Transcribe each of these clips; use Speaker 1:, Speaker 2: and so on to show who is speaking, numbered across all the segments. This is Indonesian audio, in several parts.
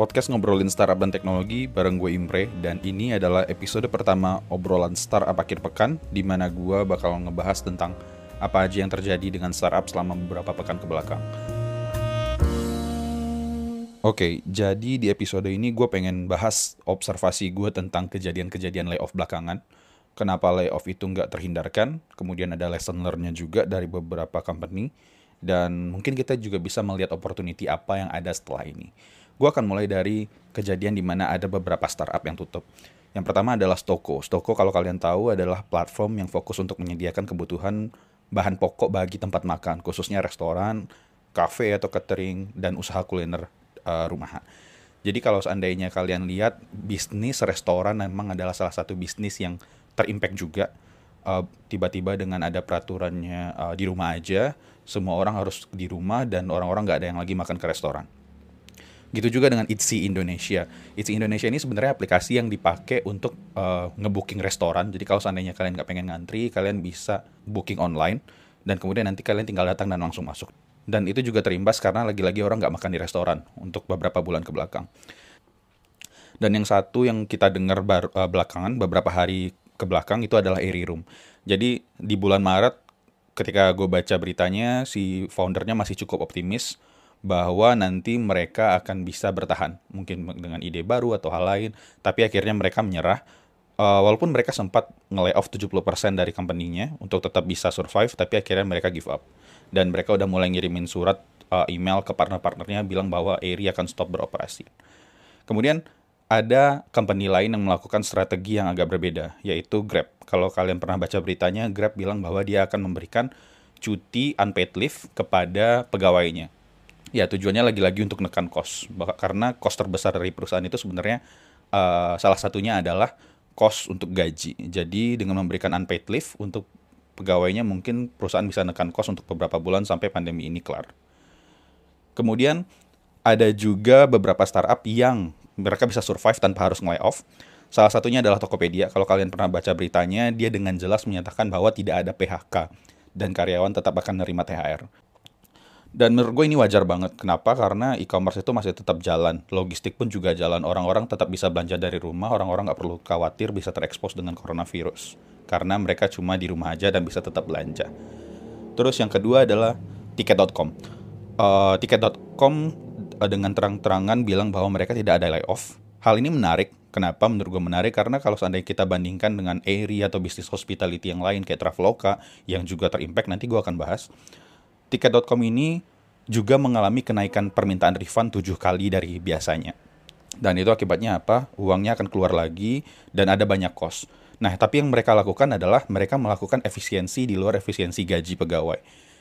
Speaker 1: podcast ngobrolin startup dan teknologi bareng gue Imre dan ini adalah episode pertama obrolan startup akhir pekan di mana gue bakal ngebahas tentang apa aja yang terjadi dengan startup selama beberapa pekan ke belakang. Oke, jadi di episode ini gue pengen bahas observasi gue tentang kejadian-kejadian layoff belakangan. Kenapa layoff itu nggak terhindarkan, kemudian ada lesson learn-nya juga dari beberapa company, dan mungkin kita juga bisa melihat opportunity apa yang ada setelah ini. Gue akan mulai dari kejadian di mana ada beberapa startup yang tutup. Yang pertama adalah Stoko. Stoko kalau kalian tahu adalah platform yang fokus untuk menyediakan kebutuhan bahan pokok bagi tempat makan, khususnya restoran, kafe atau catering, dan usaha kuliner uh, rumahan. Jadi kalau seandainya kalian lihat bisnis restoran memang adalah salah satu bisnis yang terimpact juga. Uh, tiba-tiba dengan ada peraturannya uh, di rumah aja, semua orang harus di rumah dan orang-orang nggak ada yang lagi makan ke restoran. Gitu juga dengan Itzy Indonesia. Itzy Indonesia ini sebenarnya aplikasi yang dipakai untuk uh, ngebooking restoran. Jadi kalau seandainya kalian nggak pengen ngantri, kalian bisa booking online dan kemudian nanti kalian tinggal datang dan langsung masuk. Dan itu juga terimbas karena lagi-lagi orang nggak makan di restoran untuk beberapa bulan ke belakang. Dan yang satu yang kita dengar uh, belakangan beberapa hari ke belakang itu adalah Airy Room. Jadi di bulan Maret ketika gue baca beritanya si foundernya masih cukup optimis bahwa nanti mereka akan bisa bertahan. Mungkin dengan ide baru atau hal lain tapi akhirnya mereka menyerah. Uh, walaupun mereka sempat nge-layoff 70% dari company-nya untuk tetap bisa survive tapi akhirnya mereka give up. Dan mereka udah mulai ngirimin surat uh, email ke partner-partnernya bilang bahwa Airy akan stop beroperasi. Kemudian ada company lain yang melakukan strategi yang agak berbeda, yaitu Grab. Kalau kalian pernah baca beritanya, Grab bilang bahwa dia akan memberikan cuti unpaid leave kepada pegawainya Ya tujuannya lagi-lagi untuk menekan cost, karena cost terbesar dari perusahaan itu sebenarnya uh, salah satunya adalah cost untuk gaji. Jadi dengan memberikan unpaid leave untuk pegawainya mungkin perusahaan bisa menekan cost untuk beberapa bulan sampai pandemi ini kelar. Kemudian ada juga beberapa startup yang mereka bisa survive tanpa harus nge-layoff. Salah satunya adalah Tokopedia. Kalau kalian pernah baca beritanya, dia dengan jelas menyatakan bahwa tidak ada PHK dan karyawan tetap akan menerima THR. Dan menurut gue ini wajar banget. Kenapa? Karena e-commerce itu masih tetap jalan. Logistik pun juga jalan. Orang-orang tetap bisa belanja dari rumah. Orang-orang nggak perlu khawatir bisa terekspos dengan coronavirus. Karena mereka cuma di rumah aja dan bisa tetap belanja. Terus yang kedua adalah tiket.com. Uh, tiket.com uh, dengan terang-terangan bilang bahwa mereka tidak ada layoff. Hal ini menarik. Kenapa menurut gue menarik? Karena kalau seandainya kita bandingkan dengan Airy atau bisnis hospitality yang lain kayak Traveloka yang juga terimpact, nanti gue akan bahas Tiket.com ini juga mengalami kenaikan permintaan refund tujuh kali dari biasanya. Dan itu akibatnya apa? Uangnya akan keluar lagi dan ada banyak kos. Nah, tapi yang mereka lakukan adalah mereka melakukan efisiensi di luar efisiensi gaji pegawai.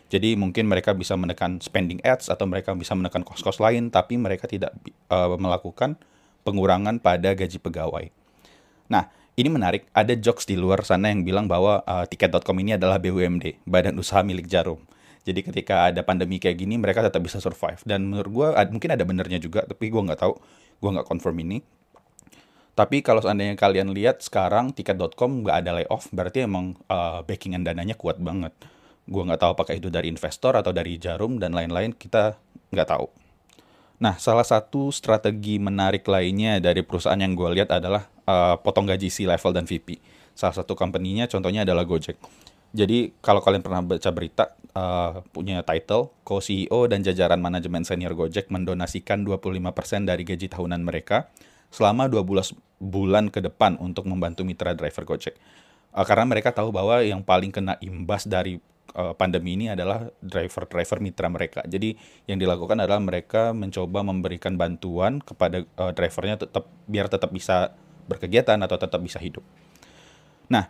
Speaker 1: Jadi mungkin mereka bisa menekan spending ads atau mereka bisa menekan kos-kos lain, tapi mereka tidak uh, melakukan pengurangan pada gaji pegawai. Nah, ini menarik, ada jokes di luar sana yang bilang bahwa uh, tiket.com ini adalah BUMD, Badan Usaha Milik Jarum. Jadi ketika ada pandemi kayak gini mereka tetap bisa survive. Dan menurut gue mungkin ada benernya juga, tapi gue nggak tahu, gue nggak confirm ini. Tapi kalau seandainya kalian lihat sekarang tiket.com nggak ada layoff, berarti emang uh, backingan dananya kuat banget. Gue nggak tahu apakah itu dari investor atau dari jarum dan lain-lain, kita nggak tahu. Nah, salah satu strategi menarik lainnya dari perusahaan yang gue lihat adalah uh, potong gaji si level dan VP. Salah satu company-nya contohnya adalah Gojek. Jadi kalau kalian pernah baca berita uh, punya title, co-CEO dan jajaran manajemen senior Gojek mendonasikan 25% dari gaji tahunan mereka selama 12 bulan ke depan untuk membantu mitra driver Gojek. Uh, karena mereka tahu bahwa yang paling kena imbas dari uh, pandemi ini adalah driver-driver mitra mereka. Jadi yang dilakukan adalah mereka mencoba memberikan bantuan kepada uh, drivernya tetap biar tetap bisa berkegiatan atau tetap bisa hidup. Nah,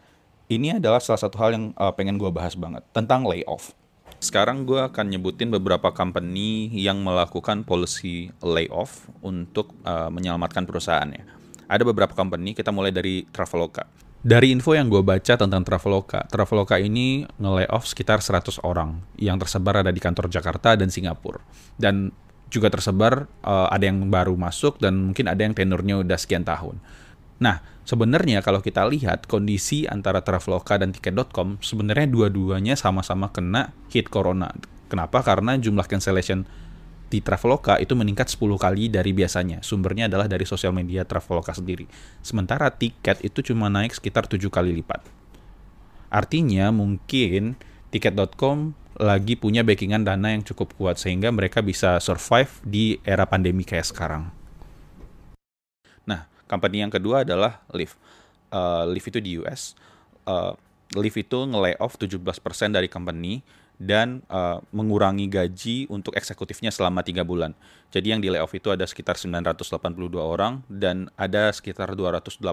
Speaker 1: ini adalah salah satu hal yang uh, pengen gue bahas banget tentang layoff. Sekarang gue akan nyebutin beberapa company yang melakukan policy layoff untuk uh, menyelamatkan perusahaannya. Ada beberapa company, kita mulai dari Traveloka. Dari info yang gue baca tentang Traveloka, Traveloka ini nge-layoff sekitar 100 orang yang tersebar ada di kantor Jakarta dan Singapura. Dan juga tersebar uh, ada yang baru masuk dan mungkin ada yang tenurnya udah sekian tahun. Nah, sebenarnya kalau kita lihat kondisi antara Traveloka dan Tiket.com, sebenarnya dua-duanya sama-sama kena hit corona. Kenapa? Karena jumlah cancellation di Traveloka itu meningkat 10 kali dari biasanya. Sumbernya adalah dari sosial media Traveloka sendiri. Sementara tiket itu cuma naik sekitar 7 kali lipat. Artinya mungkin tiket.com lagi punya backingan dana yang cukup kuat sehingga mereka bisa survive di era pandemi kayak sekarang. Nah, company yang kedua adalah Lyft. Uh, Lyft itu di US. Uh, Lyft itu nge-layoff 17% dari company dan uh, mengurangi gaji untuk eksekutifnya selama tiga bulan. Jadi yang di layoff itu ada sekitar 982 orang dan ada sekitar 288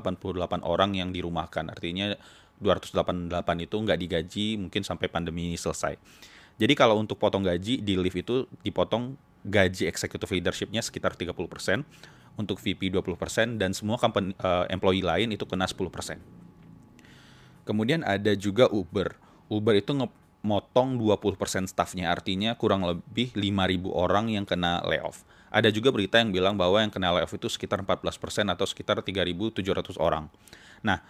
Speaker 1: orang yang dirumahkan. Artinya 288 itu nggak digaji mungkin sampai pandemi ini selesai. Jadi kalau untuk potong gaji di lift itu dipotong gaji executive leadershipnya sekitar 30%, untuk VP 20%, dan semua company, uh, employee lain itu kena 10%. Kemudian ada juga Uber. Uber itu nge motong 20% staffnya, artinya kurang lebih 5.000 orang yang kena layoff. Ada juga berita yang bilang bahwa yang kena layoff itu sekitar 14% atau sekitar 3.700 orang. Nah,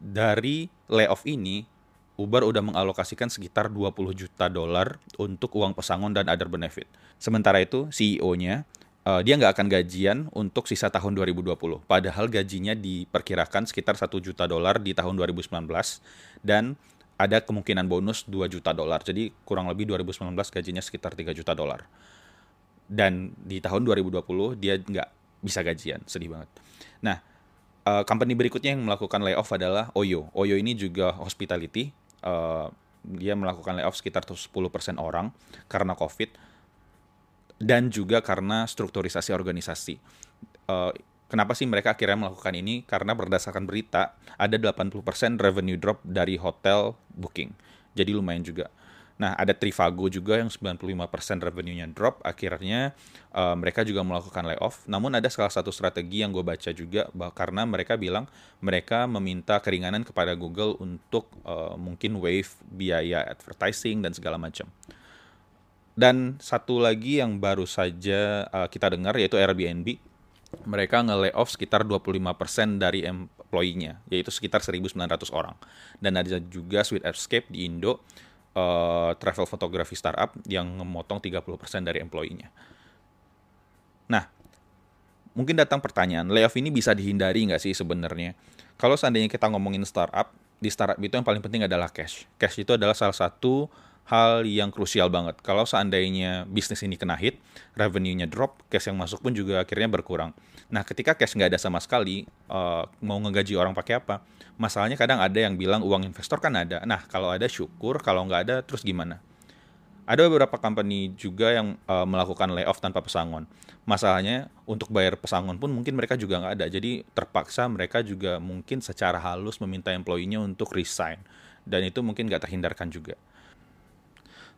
Speaker 1: dari layoff ini, Uber udah mengalokasikan sekitar 20 juta dolar untuk uang pesangon dan other benefit. Sementara itu, CEO-nya uh, dia nggak akan gajian untuk sisa tahun 2020. Padahal gajinya diperkirakan sekitar 1 juta dolar di tahun 2019 dan ada kemungkinan bonus 2 juta dolar. Jadi kurang lebih 2019 gajinya sekitar 3 juta dolar. Dan di tahun 2020 dia nggak bisa gajian, sedih banget. Nah, uh, company berikutnya yang melakukan layoff adalah Oyo. Oyo ini juga hospitality. Uh, dia melakukan layoff sekitar 10% orang karena COVID dan juga karena strukturisasi organisasi. Uh, Kenapa sih mereka akhirnya melakukan ini? Karena berdasarkan berita, ada 80% revenue drop dari hotel booking. Jadi lumayan juga. Nah, ada Trivago juga yang 95% revenue-nya drop. Akhirnya uh, mereka juga melakukan layoff. Namun ada salah satu strategi yang gue baca juga karena mereka bilang mereka meminta keringanan kepada Google untuk uh, mungkin wave biaya advertising dan segala macam. Dan satu lagi yang baru saja uh, kita dengar yaitu Airbnb mereka nge-layoff sekitar 25% dari employee-nya, yaitu sekitar 1.900 orang. Dan ada juga Sweet Escape di Indo, uh, travel fotografi startup yang memotong 30% dari employee-nya. Nah, mungkin datang pertanyaan, layoff ini bisa dihindari nggak sih sebenarnya? Kalau seandainya kita ngomongin startup, di startup itu yang paling penting adalah cash. Cash itu adalah salah satu hal yang krusial banget. Kalau seandainya bisnis ini kena hit, revenue-nya drop, cash yang masuk pun juga akhirnya berkurang. Nah, ketika cash nggak ada sama sekali, uh, mau ngegaji orang pakai apa? Masalahnya kadang ada yang bilang uang investor kan ada. Nah, kalau ada syukur, kalau nggak ada terus gimana? Ada beberapa company juga yang uh, melakukan layoff tanpa pesangon. Masalahnya untuk bayar pesangon pun mungkin mereka juga nggak ada. Jadi terpaksa mereka juga mungkin secara halus meminta employee-nya untuk resign. Dan itu mungkin nggak terhindarkan juga.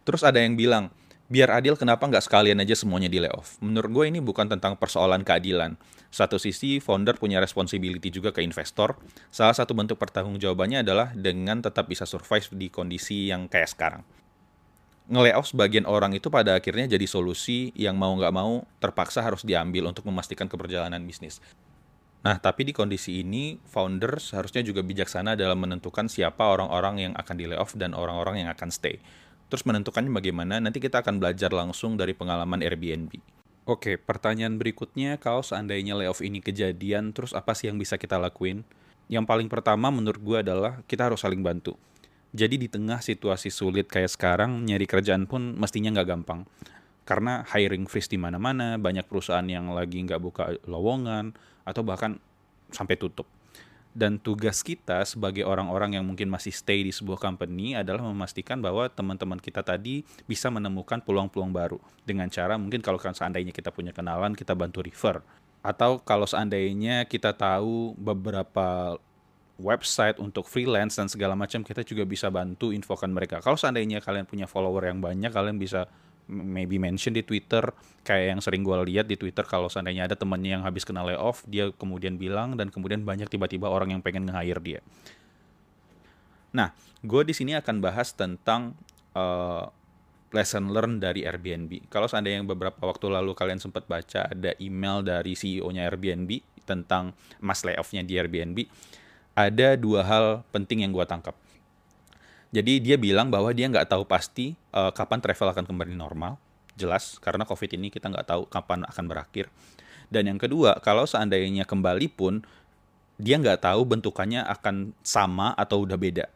Speaker 1: Terus ada yang bilang, biar adil kenapa nggak sekalian aja semuanya di layoff? Menurut gue ini bukan tentang persoalan keadilan. Satu sisi, founder punya responsibility juga ke investor. Salah satu bentuk pertanggungjawabannya adalah dengan tetap bisa survive di kondisi yang kayak sekarang. Nge-layoff sebagian orang itu pada akhirnya jadi solusi yang mau nggak mau terpaksa harus diambil untuk memastikan keberjalanan bisnis. Nah, tapi di kondisi ini, founders harusnya juga bijaksana dalam menentukan siapa orang-orang yang akan di layoff dan orang-orang yang akan stay. Terus menentukannya bagaimana, nanti kita akan belajar langsung dari pengalaman Airbnb. Oke, pertanyaan berikutnya, kalau seandainya layoff ini kejadian, terus apa sih yang bisa kita lakuin? Yang paling pertama menurut gue adalah kita harus saling bantu. Jadi di tengah situasi sulit kayak sekarang, nyari kerjaan pun mestinya nggak gampang. Karena hiring freeze di mana-mana, banyak perusahaan yang lagi nggak buka lowongan, atau bahkan sampai tutup dan tugas kita sebagai orang-orang yang mungkin masih stay di sebuah company adalah memastikan bahwa teman-teman kita tadi bisa menemukan peluang-peluang baru. Dengan cara mungkin kalau kan seandainya kita punya kenalan kita bantu refer. Atau kalau seandainya kita tahu beberapa website untuk freelance dan segala macam kita juga bisa bantu infokan mereka. Kalau seandainya kalian punya follower yang banyak kalian bisa maybe mention di Twitter kayak yang sering gue lihat di Twitter kalau seandainya ada temannya yang habis kena layoff dia kemudian bilang dan kemudian banyak tiba-tiba orang yang pengen nge-hire dia. Nah, gue di sini akan bahas tentang uh, lesson learn dari Airbnb. Kalau seandainya yang beberapa waktu lalu kalian sempat baca ada email dari CEO-nya Airbnb tentang mas layoff-nya di Airbnb, ada dua hal penting yang gue tangkap. Jadi dia bilang bahwa dia nggak tahu pasti uh, kapan travel akan kembali normal. jelas karena COVID ini kita nggak tahu kapan akan berakhir. Dan yang kedua, kalau seandainya kembali pun dia nggak tahu bentukannya akan sama atau udah beda.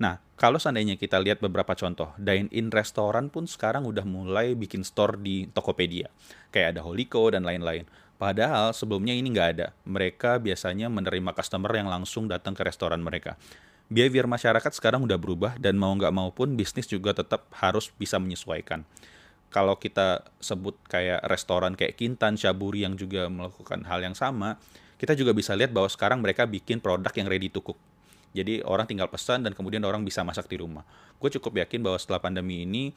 Speaker 1: Nah, kalau seandainya kita lihat beberapa contoh, dine-in restoran pun sekarang udah mulai bikin store di Tokopedia. Kayak ada Holiko dan lain-lain. Padahal sebelumnya ini nggak ada. Mereka biasanya menerima customer yang langsung datang ke restoran mereka. Behavior masyarakat sekarang udah berubah dan mau nggak mau pun bisnis juga tetap harus bisa menyesuaikan kalau kita sebut kayak restoran kayak Kintan, Shaburi yang juga melakukan hal yang sama, kita juga bisa lihat bahwa sekarang mereka bikin produk yang ready to cook. Jadi orang tinggal pesan dan kemudian orang bisa masak di rumah. Gue cukup yakin bahwa setelah pandemi ini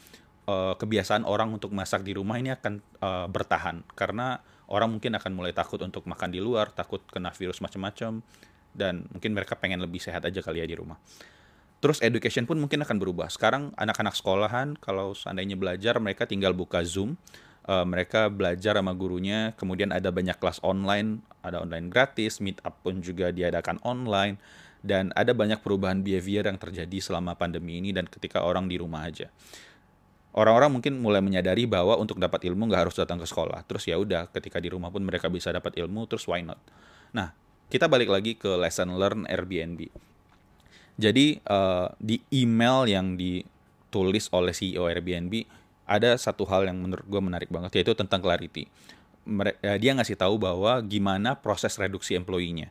Speaker 1: uh, kebiasaan orang untuk masak di rumah ini akan uh, bertahan karena orang mungkin akan mulai takut untuk makan di luar, takut kena virus macam-macam dan mungkin mereka pengen lebih sehat aja kali ya di rumah. Terus education pun mungkin akan berubah. Sekarang anak-anak sekolahan kalau seandainya belajar mereka tinggal buka Zoom, uh, mereka belajar sama gurunya, kemudian ada banyak kelas online, ada online gratis, meet up pun juga diadakan online dan ada banyak perubahan behavior yang terjadi selama pandemi ini dan ketika orang di rumah aja. Orang-orang mungkin mulai menyadari bahwa untuk dapat ilmu nggak harus datang ke sekolah. Terus ya udah, ketika di rumah pun mereka bisa dapat ilmu, terus why not? Nah, kita balik lagi ke lesson learn Airbnb jadi uh, di email yang ditulis oleh CEO Airbnb ada satu hal yang menurut gue menarik banget yaitu tentang clarity. Uh, dia ngasih tahu bahwa gimana proses reduksi employee-nya.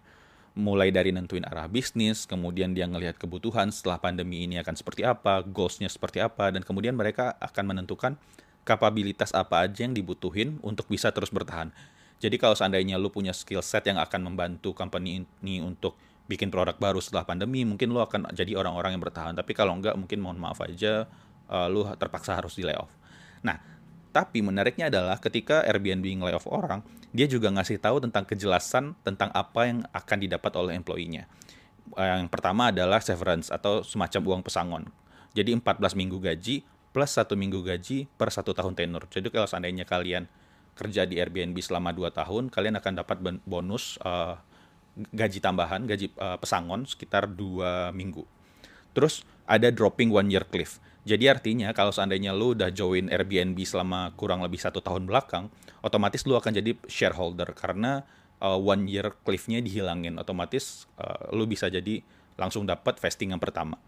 Speaker 1: Mulai dari nentuin arah bisnis, kemudian dia ngelihat kebutuhan setelah pandemi ini akan seperti apa, goals-nya seperti apa, dan kemudian mereka akan menentukan kapabilitas apa aja yang dibutuhin untuk bisa terus bertahan. Jadi kalau seandainya lu punya skill set yang akan membantu company ini untuk bikin produk baru setelah pandemi mungkin lo akan jadi orang-orang yang bertahan. Tapi kalau enggak mungkin mohon maaf aja uh, lo terpaksa harus di layoff. Nah tapi menariknya adalah ketika Airbnb layoff orang dia juga ngasih tahu tentang kejelasan tentang apa yang akan didapat oleh employee-nya. Yang pertama adalah severance atau semacam uang pesangon. Jadi 14 minggu gaji plus satu minggu gaji per satu tahun tenur jadi kalau seandainya kalian kerja di Airbnb selama 2 tahun kalian akan dapat bonus uh, gaji tambahan, gaji uh, pesangon sekitar dua minggu. Terus ada dropping one year cliff. Jadi artinya kalau seandainya lu udah join Airbnb selama kurang lebih satu tahun belakang, otomatis lu akan jadi shareholder karena uh, one year cliff-nya dihilangin. Otomatis uh, lu bisa jadi langsung dapat vesting yang pertama.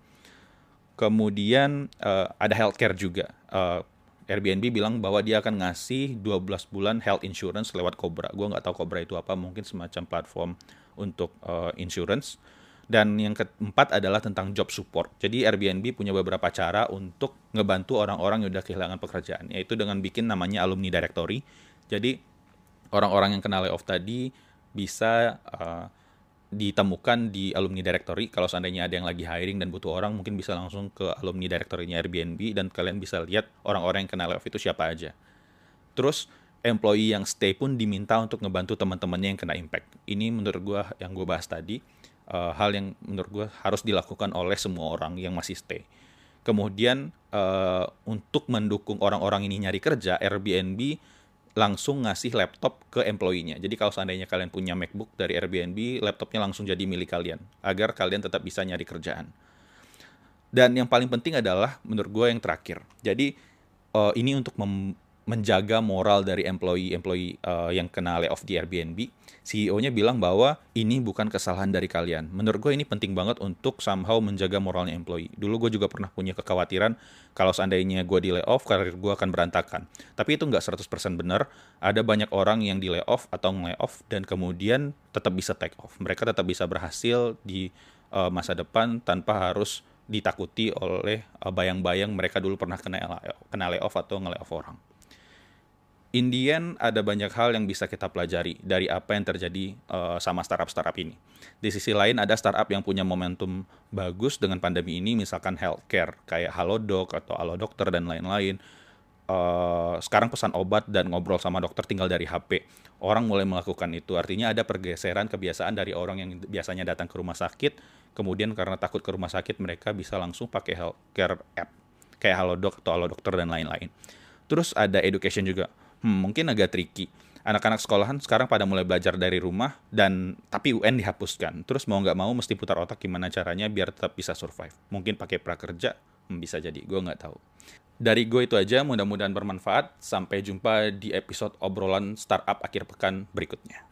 Speaker 1: Kemudian uh, ada healthcare juga. Uh, Airbnb bilang bahwa dia akan ngasih 12 bulan health insurance lewat Cobra. Gue nggak tahu Cobra itu apa, mungkin semacam platform untuk uh, insurance. Dan yang keempat adalah tentang job support. Jadi Airbnb punya beberapa cara untuk ngebantu orang-orang yang udah kehilangan pekerjaan, yaitu dengan bikin namanya alumni directory. Jadi orang-orang yang kena layoff tadi bisa uh, ditemukan di alumni directory. Kalau seandainya ada yang lagi hiring dan butuh orang, mungkin bisa langsung ke alumni directory-nya Airbnb dan kalian bisa lihat orang-orang yang kena layoff itu siapa aja. Terus employee yang stay pun diminta untuk ngebantu teman-temannya yang kena impact. Ini menurut gue yang gue bahas tadi, uh, hal yang menurut gue harus dilakukan oleh semua orang yang masih stay. Kemudian uh, untuk mendukung orang-orang ini nyari kerja, Airbnb langsung ngasih laptop ke employee-nya. Jadi kalau seandainya kalian punya MacBook dari Airbnb, laptopnya langsung jadi milik kalian, agar kalian tetap bisa nyari kerjaan. Dan yang paling penting adalah menurut gue yang terakhir. Jadi uh, ini untuk menjaga moral dari employee-employee uh, yang kena layoff di Airbnb, CEO-nya bilang bahwa ini bukan kesalahan dari kalian. Menurut gue ini penting banget untuk somehow menjaga moralnya employee. Dulu gue juga pernah punya kekhawatiran kalau seandainya gue di layoff, karir gue akan berantakan. Tapi itu nggak 100% benar. Ada banyak orang yang di layoff atau nge-layoff dan kemudian tetap bisa take off. Mereka tetap bisa berhasil di uh, masa depan tanpa harus ditakuti oleh eh, bayang-bayang mereka dulu pernah kena layoff atau nge-layoff orang. Indian ada banyak hal yang bisa kita pelajari dari apa yang terjadi uh, sama startup-startup ini. Di sisi lain ada startup yang punya momentum bagus dengan pandemi ini, misalkan healthcare kayak Halodoc atau Halo Dokter dan lain-lain. Uh, sekarang pesan obat dan ngobrol sama dokter tinggal dari HP. Orang mulai melakukan itu. Artinya ada pergeseran kebiasaan dari orang yang biasanya datang ke rumah sakit, kemudian karena takut ke rumah sakit mereka bisa langsung pakai healthcare app kayak Halodoc atau Halo Dokter dan lain-lain. Terus ada education juga hmm, mungkin agak tricky. Anak-anak sekolahan sekarang pada mulai belajar dari rumah dan tapi UN dihapuskan. Terus mau nggak mau mesti putar otak gimana caranya biar tetap bisa survive. Mungkin pakai prakerja, Hmm, bisa jadi, gue nggak tahu. Dari gue itu aja, mudah-mudahan bermanfaat. Sampai jumpa di episode obrolan startup akhir pekan berikutnya.